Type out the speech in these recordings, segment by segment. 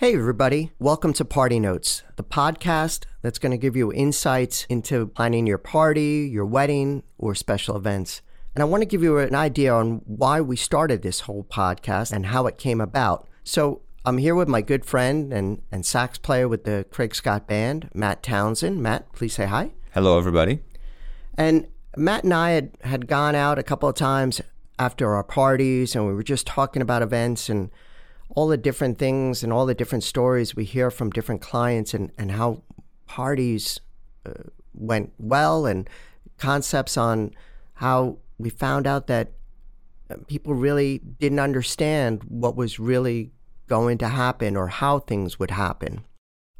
Hey, everybody. Welcome to Party Notes, the podcast that's going to give you insights into planning your party, your wedding, or special events. And I want to give you an idea on why we started this whole podcast and how it came about. So, I'm here with my good friend and, and sax player with the Craig Scott Band, Matt Townsend. Matt, please say hi. Hello, everybody. And Matt and I had, had gone out a couple of times after our parties, and we were just talking about events and all the different things and all the different stories we hear from different clients and, and how parties uh, went well and concepts on how we found out that uh, people really didn't understand what was really going to happen or how things would happen.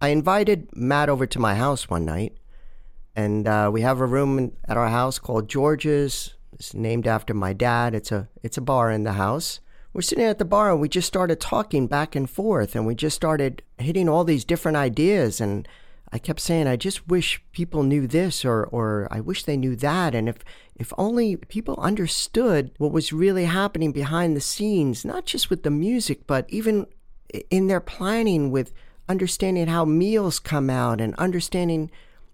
I invited Matt over to my house one night, and uh, we have a room at our house called George's. It's named after my dad. It's a it's a bar in the house we're sitting at the bar and we just started talking back and forth and we just started hitting all these different ideas. And I kept saying I just wish people knew this or or I wish they knew that. And if if only people understood what was really happening behind the scenes not just with the music but even in their planning with understanding how meals come out and understanding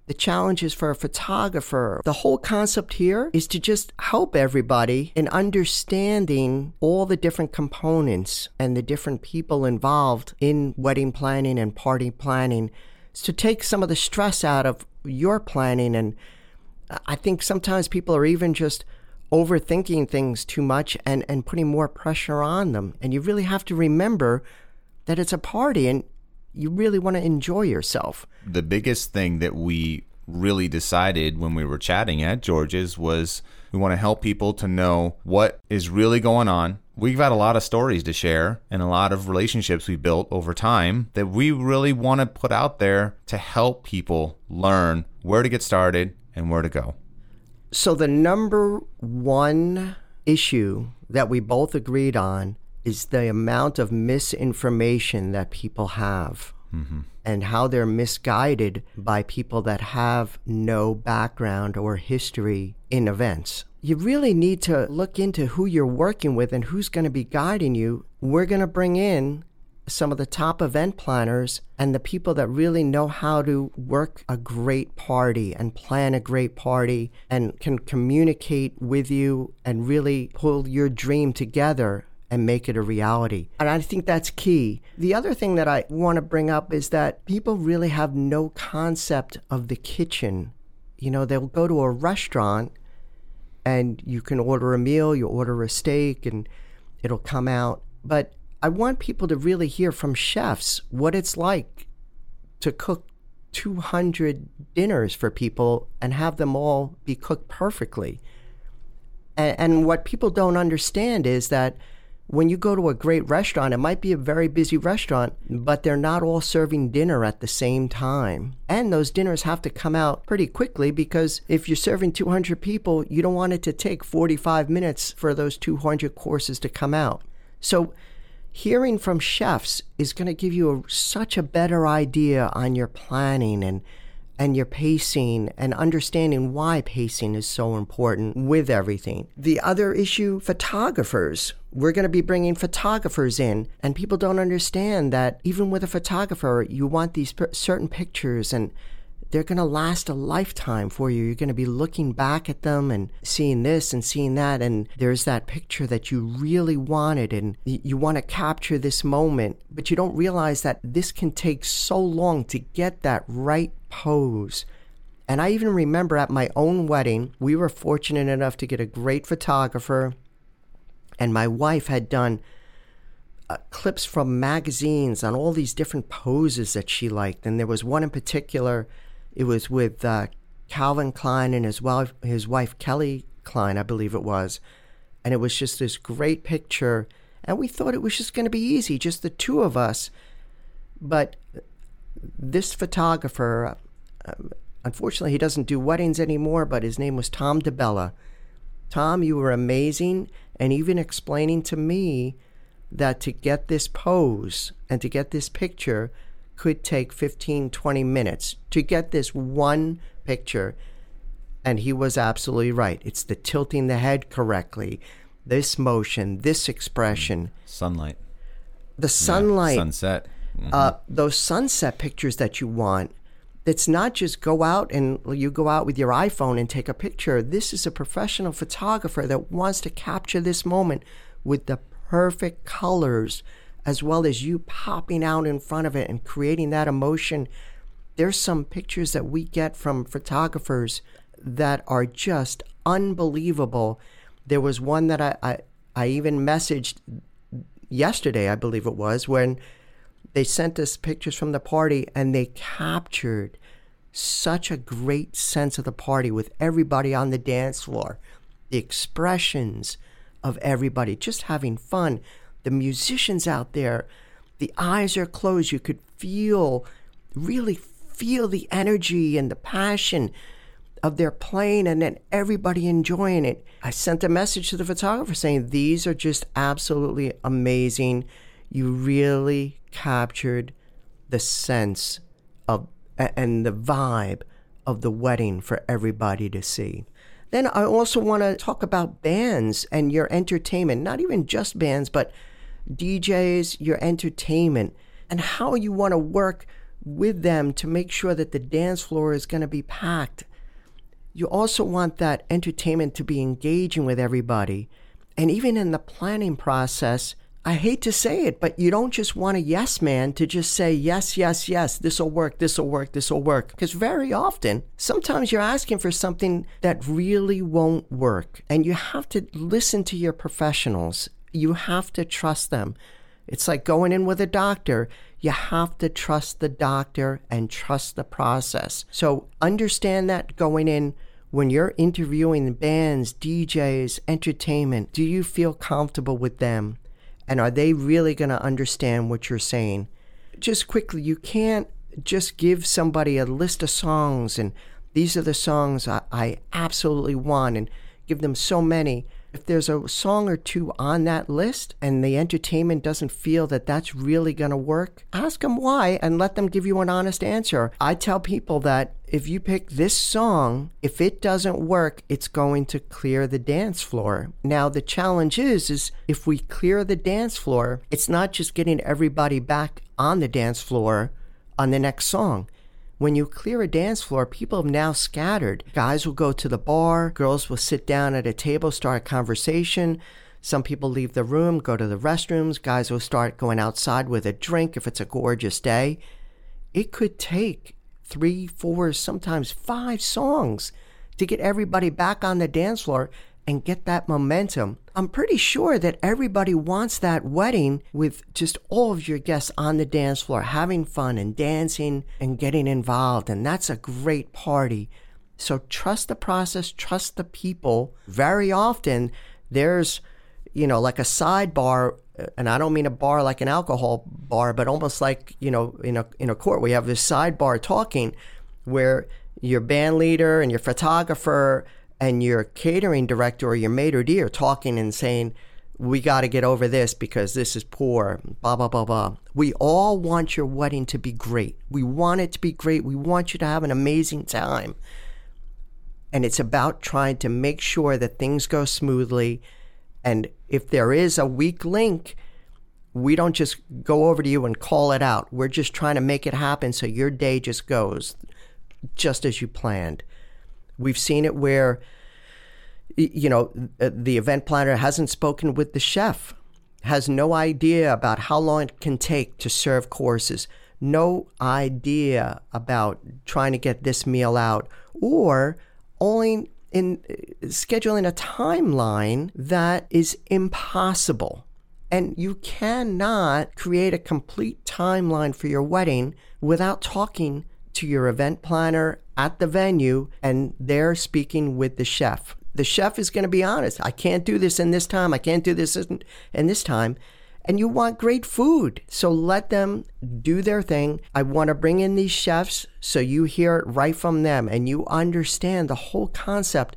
the challenges for a photographer. The whole concept here is to just help everybody in understanding all the different components and the different people involved in wedding planning and party planning to take some of the stress out of your planning. And I think sometimes people are even just overthinking things too much and, and putting more pressure on them. And you really have to remember that it's a party and you really want to enjoy yourself. The biggest thing that we really decided when we were chatting at George's was we want to help people to know what is really going on. We've got a lot of stories to share and a lot of relationships we built over time that we really want to put out there to help people learn where to get started and where to go. So, the number one issue that we both agreed on is the amount of misinformation that people have mm-hmm. and how they're misguided by people that have no background or history in events. You really need to look into who you're working with and who's going to be guiding you. We're going to bring in some of the top event planners and the people that really know how to work a great party and plan a great party and can communicate with you and really pull your dream together and make it a reality. And I think that's key. The other thing that I want to bring up is that people really have no concept of the kitchen. You know, they'll go to a restaurant and you can order a meal, you order a steak, and it'll come out. But I want people to really hear from chefs what it's like to cook 200 dinners for people and have them all be cooked perfectly. And, and what people don't understand is that when you go to a great restaurant, it might be a very busy restaurant, but they're not all serving dinner at the same time. And those dinners have to come out pretty quickly because if you're serving 200 people, you don't want it to take 45 minutes for those 200 courses to come out. So, hearing from chefs is going to give you a, such a better idea on your planning and and your pacing and understanding why pacing is so important with everything. The other issue photographers. We're going to be bringing photographers in, and people don't understand that even with a photographer, you want these certain pictures and they're going to last a lifetime for you. You're going to be looking back at them and seeing this and seeing that. And there's that picture that you really wanted, and you want to capture this moment, but you don't realize that this can take so long to get that right pose. And I even remember at my own wedding, we were fortunate enough to get a great photographer, and my wife had done uh, clips from magazines on all these different poses that she liked. And there was one in particular it was with uh, Calvin Klein and his wife, his wife Kelly Klein, I believe it was, and it was just this great picture. And we thought it was just going to be easy, just the two of us. But this photographer, uh, unfortunately, he doesn't do weddings anymore. But his name was Tom DeBella. Tom, you were amazing, and even explaining to me that to get this pose and to get this picture could take 15, 20 minutes to get this one picture. And he was absolutely right. It's the tilting the head correctly, this motion, this expression. Sunlight. The sunlight. Yeah, sunset. Uh, those sunset pictures that you want, it's not just go out and you go out with your iPhone and take a picture. This is a professional photographer that wants to capture this moment with the perfect colors, as well as you popping out in front of it and creating that emotion. There's some pictures that we get from photographers that are just unbelievable. There was one that I, I, I even messaged yesterday, I believe it was, when they sent us pictures from the party and they captured such a great sense of the party with everybody on the dance floor, the expressions of everybody just having fun, the musicians out there, the eyes are closed. You could feel, really feel the energy and the passion of their playing and then everybody enjoying it. I sent a message to the photographer saying, These are just absolutely amazing. You really captured the sense of and the vibe of the wedding for everybody to see. Then I also want to talk about bands and your entertainment, not even just bands, but DJs, your entertainment, and how you want to work with them to make sure that the dance floor is going to be packed. You also want that entertainment to be engaging with everybody. And even in the planning process, I hate to say it, but you don't just want a yes man to just say, yes, yes, yes, this will work, this will work, this will work. Because very often, sometimes you're asking for something that really won't work. And you have to listen to your professionals, you have to trust them. It's like going in with a doctor. You have to trust the doctor and trust the process. So understand that going in when you're interviewing bands, DJs, entertainment, do you feel comfortable with them? And are they really going to understand what you're saying? Just quickly, you can't just give somebody a list of songs and these are the songs I, I absolutely want and give them so many if there's a song or two on that list and the entertainment doesn't feel that that's really going to work, ask them why and let them give you an honest answer. I tell people that if you pick this song, if it doesn't work, it's going to clear the dance floor. Now the challenge is is if we clear the dance floor, it's not just getting everybody back on the dance floor on the next song. When you clear a dance floor, people have now scattered. Guys will go to the bar, girls will sit down at a table, start a conversation. Some people leave the room, go to the restrooms. Guys will start going outside with a drink if it's a gorgeous day. It could take three, four, sometimes five songs to get everybody back on the dance floor and get that momentum. I'm pretty sure that everybody wants that wedding with just all of your guests on the dance floor having fun and dancing and getting involved. And that's a great party. So trust the process, trust the people. Very often, there's, you know, like a sidebar uh, and I don't mean a bar like an alcohol bar, but almost like you know in a in a court we have this sidebar talking, where your band leader and your photographer and your catering director or your maitre d' are talking and saying, we got to get over this because this is poor, blah, blah, blah, blah. We all want your wedding to be great. We want it to be great. We want you to have an amazing time. And it's about trying to make sure that things go smoothly. And if there is a weak link, we don't just go over to you and call it out. We're just trying to make it happen so your day just goes just as you planned. We've seen it where, you know, uh, the event planner hasn't spoken with the chef, has no idea about how long it can take to serve courses, no idea about trying to get this meal out, or only in uh, scheduling a timeline that is impossible. And you cannot create a complete timeline for your wedding without talking to your event planner at the venue and they're speaking with the chef. The chef is going to be honest. I can't do this in this time. I can't do this in, in this time. And you want great food. So let them do their thing. I want to bring in these chefs so you hear it right from them and you understand the whole concept.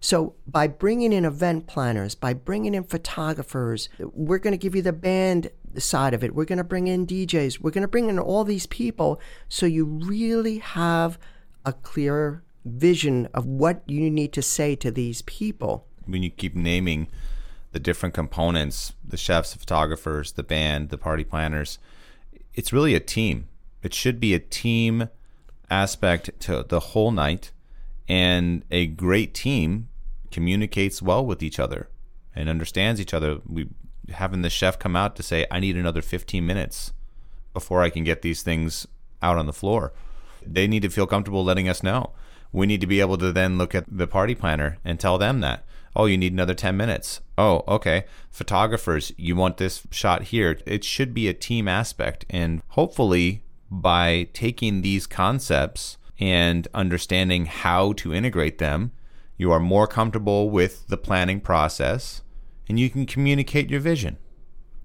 So, by bringing in event planners, by bringing in photographers, we're going to give you the band side of it. We're going to bring in DJs. We're going to bring in all these people so you really have a clear vision of what you need to say to these people. When you keep naming the different components, the chefs, the photographers, the band, the party planners, it's really a team. It should be a team aspect to the whole night, and a great team communicates well with each other and understands each other. We having the chef come out to say, "I need another 15 minutes before I can get these things out on the floor." They need to feel comfortable letting us know. We need to be able to then look at the party planner and tell them that. Oh, you need another 10 minutes. Oh, okay. Photographers, you want this shot here. It should be a team aspect. And hopefully, by taking these concepts and understanding how to integrate them, you are more comfortable with the planning process and you can communicate your vision,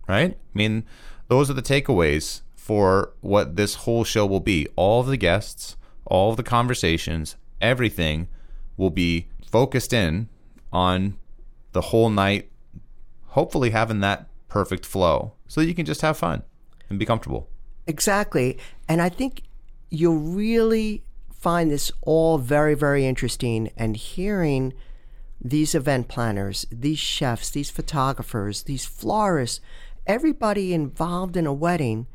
right? I mean, those are the takeaways for what this whole show will be. All of the guests, all of the conversations, everything will be focused in on the whole night, hopefully having that perfect flow so that you can just have fun and be comfortable. Exactly. And I think you'll really find this all very, very interesting and hearing these event planners, these chefs, these photographers, these florists, everybody involved in a wedding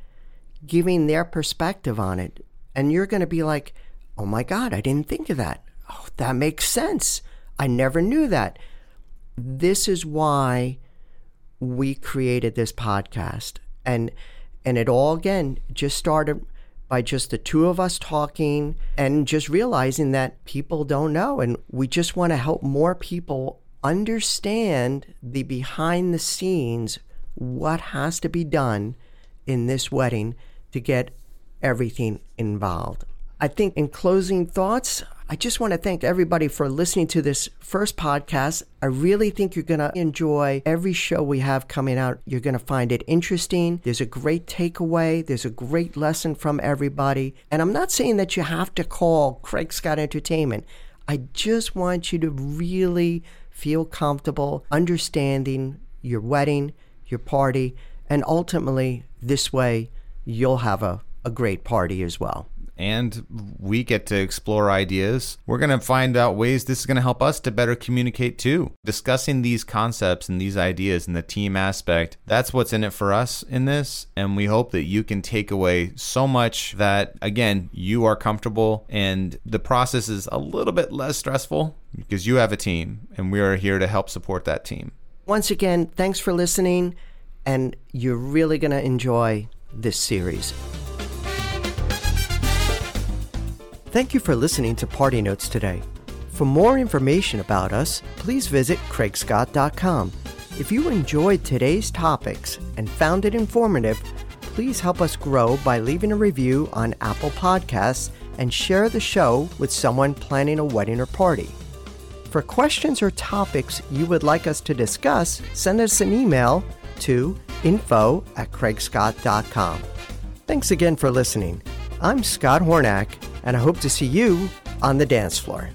giving their perspective on it. And you're going to be like, oh my God, I didn't think of that. Oh, that makes sense. I never knew that. This is why we created this podcast. And and it all again just started by just the two of us talking and just realizing that people don't know and we just want to help more people understand the behind the scenes what has to be done in this wedding to get everything involved. I think in closing thoughts, I just want to thank everybody for listening to this first podcast. I really think you're going to enjoy every show we have coming out. You're going to find it interesting. There's a great takeaway, there's a great lesson from everybody. And I'm not saying that you have to call Craig Scott Entertainment. I just want you to really feel comfortable understanding your wedding, your party, and ultimately, this way, you'll have a, a great party as well and we get to explore ideas. We're going to find out ways this is going to help us to better communicate too. Discussing these concepts and these ideas and the team aspect, that's what's in it for us in this. And we hope that you can take away so much that, again, you are comfortable and the process is a little bit less stressful because you have a team and we are here to help support that team. Once again, thanks for listening, and you're really going to enjoy this series. Thank you for listening to Party Notes today. For more information about us, please visit craigscott.com. If you enjoyed today's topics and found it informative, please help us grow by leaving a review on Apple Podcasts and share the show with someone planning a wedding or party. For questions or topics you would like us to discuss, send us an email to info at craigscott.com. Thanks again for listening. I'm Scott Hornak, and I hope to see you on the dance floor.